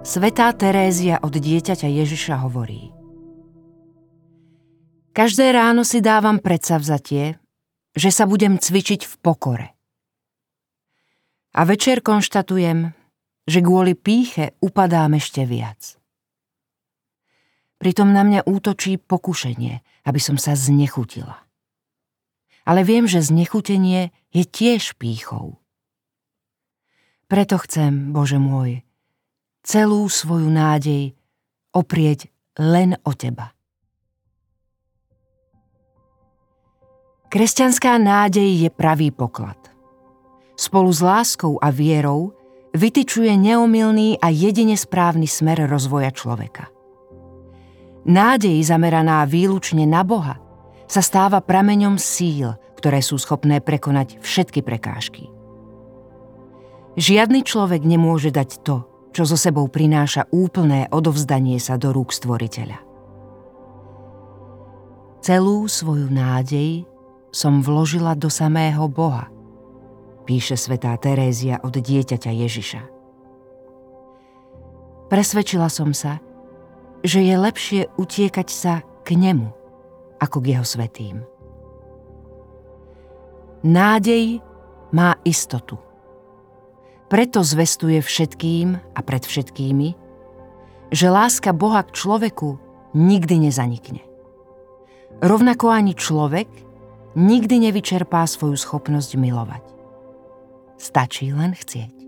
Svetá Terézia od dieťaťa Ježiša hovorí Každé ráno si dávam predsavzatie, že sa budem cvičiť v pokore. A večer konštatujem, že kvôli píche upadám ešte viac. Pritom na mňa útočí pokušenie, aby som sa znechutila. Ale viem, že znechutenie je tiež pýchou. Preto chcem, Bože môj, celú svoju nádej oprieť len o Teba. Kresťanská nádej je pravý poklad. Spolu s láskou a vierou vytyčuje neomilný a jedine správny smer rozvoja človeka. Nádej zameraná výlučne na Boha sa stáva prameňom síl, ktoré sú schopné prekonať všetky prekážky. Žiadny človek nemôže dať to, čo so sebou prináša úplné odovzdanie sa do rúk stvoriteľa. Celú svoju nádej som vložila do samého Boha, píše svätá Terézia od dieťaťa Ježiša. Presvedčila som sa, že je lepšie utiekať sa k nemu, ako k jeho svetým. Nádej má istotu – preto zvestuje všetkým a pred všetkými, že láska Boha k človeku nikdy nezanikne. Rovnako ani človek nikdy nevyčerpá svoju schopnosť milovať. Stačí len chcieť.